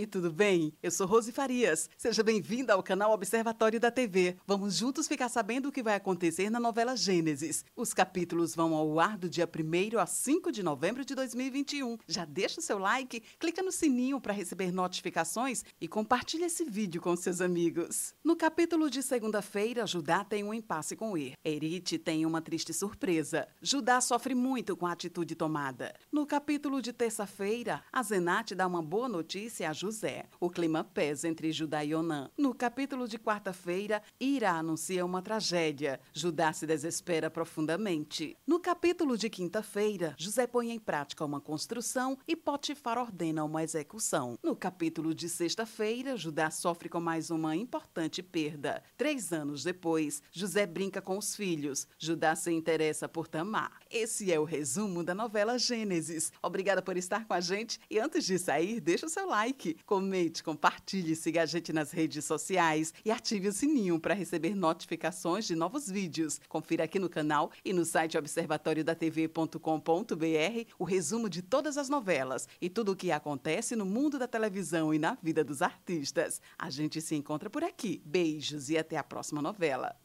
Oi, tudo bem? Eu sou Rose Farias. Seja bem-vinda ao canal Observatório da TV. Vamos juntos ficar sabendo o que vai acontecer na novela Gênesis. Os capítulos vão ao ar do dia 1 a 5 de novembro de 2021. Já deixa o seu like, clica no sininho para receber notificações e compartilha esse vídeo com seus amigos. No capítulo de segunda-feira, Judá tem um impasse com Er. Erite tem uma triste surpresa. Judá sofre muito com a atitude tomada. No capítulo de terça-feira, a Zenate dá uma boa notícia a José. O clima pesa entre Judá e Onã. No capítulo de quarta-feira, Ira anuncia uma tragédia. Judá se desespera profundamente. No capítulo de quinta-feira, José põe em prática uma construção e Potifar ordena uma execução. No capítulo de sexta-feira, Judá sofre com mais uma importante perda. Três anos depois, José brinca com os filhos. Judá se interessa por Tamar. Esse é o resumo da novela Gênesis. Obrigada por estar com a gente e antes de sair, deixa o seu like comente, compartilhe, siga a gente nas redes sociais e ative o sininho para receber notificações de novos vídeos. Confira aqui no canal e no site observatoriodatv.com.br o resumo de todas as novelas e tudo o que acontece no mundo da televisão e na vida dos artistas. A gente se encontra por aqui. Beijos e até a próxima novela.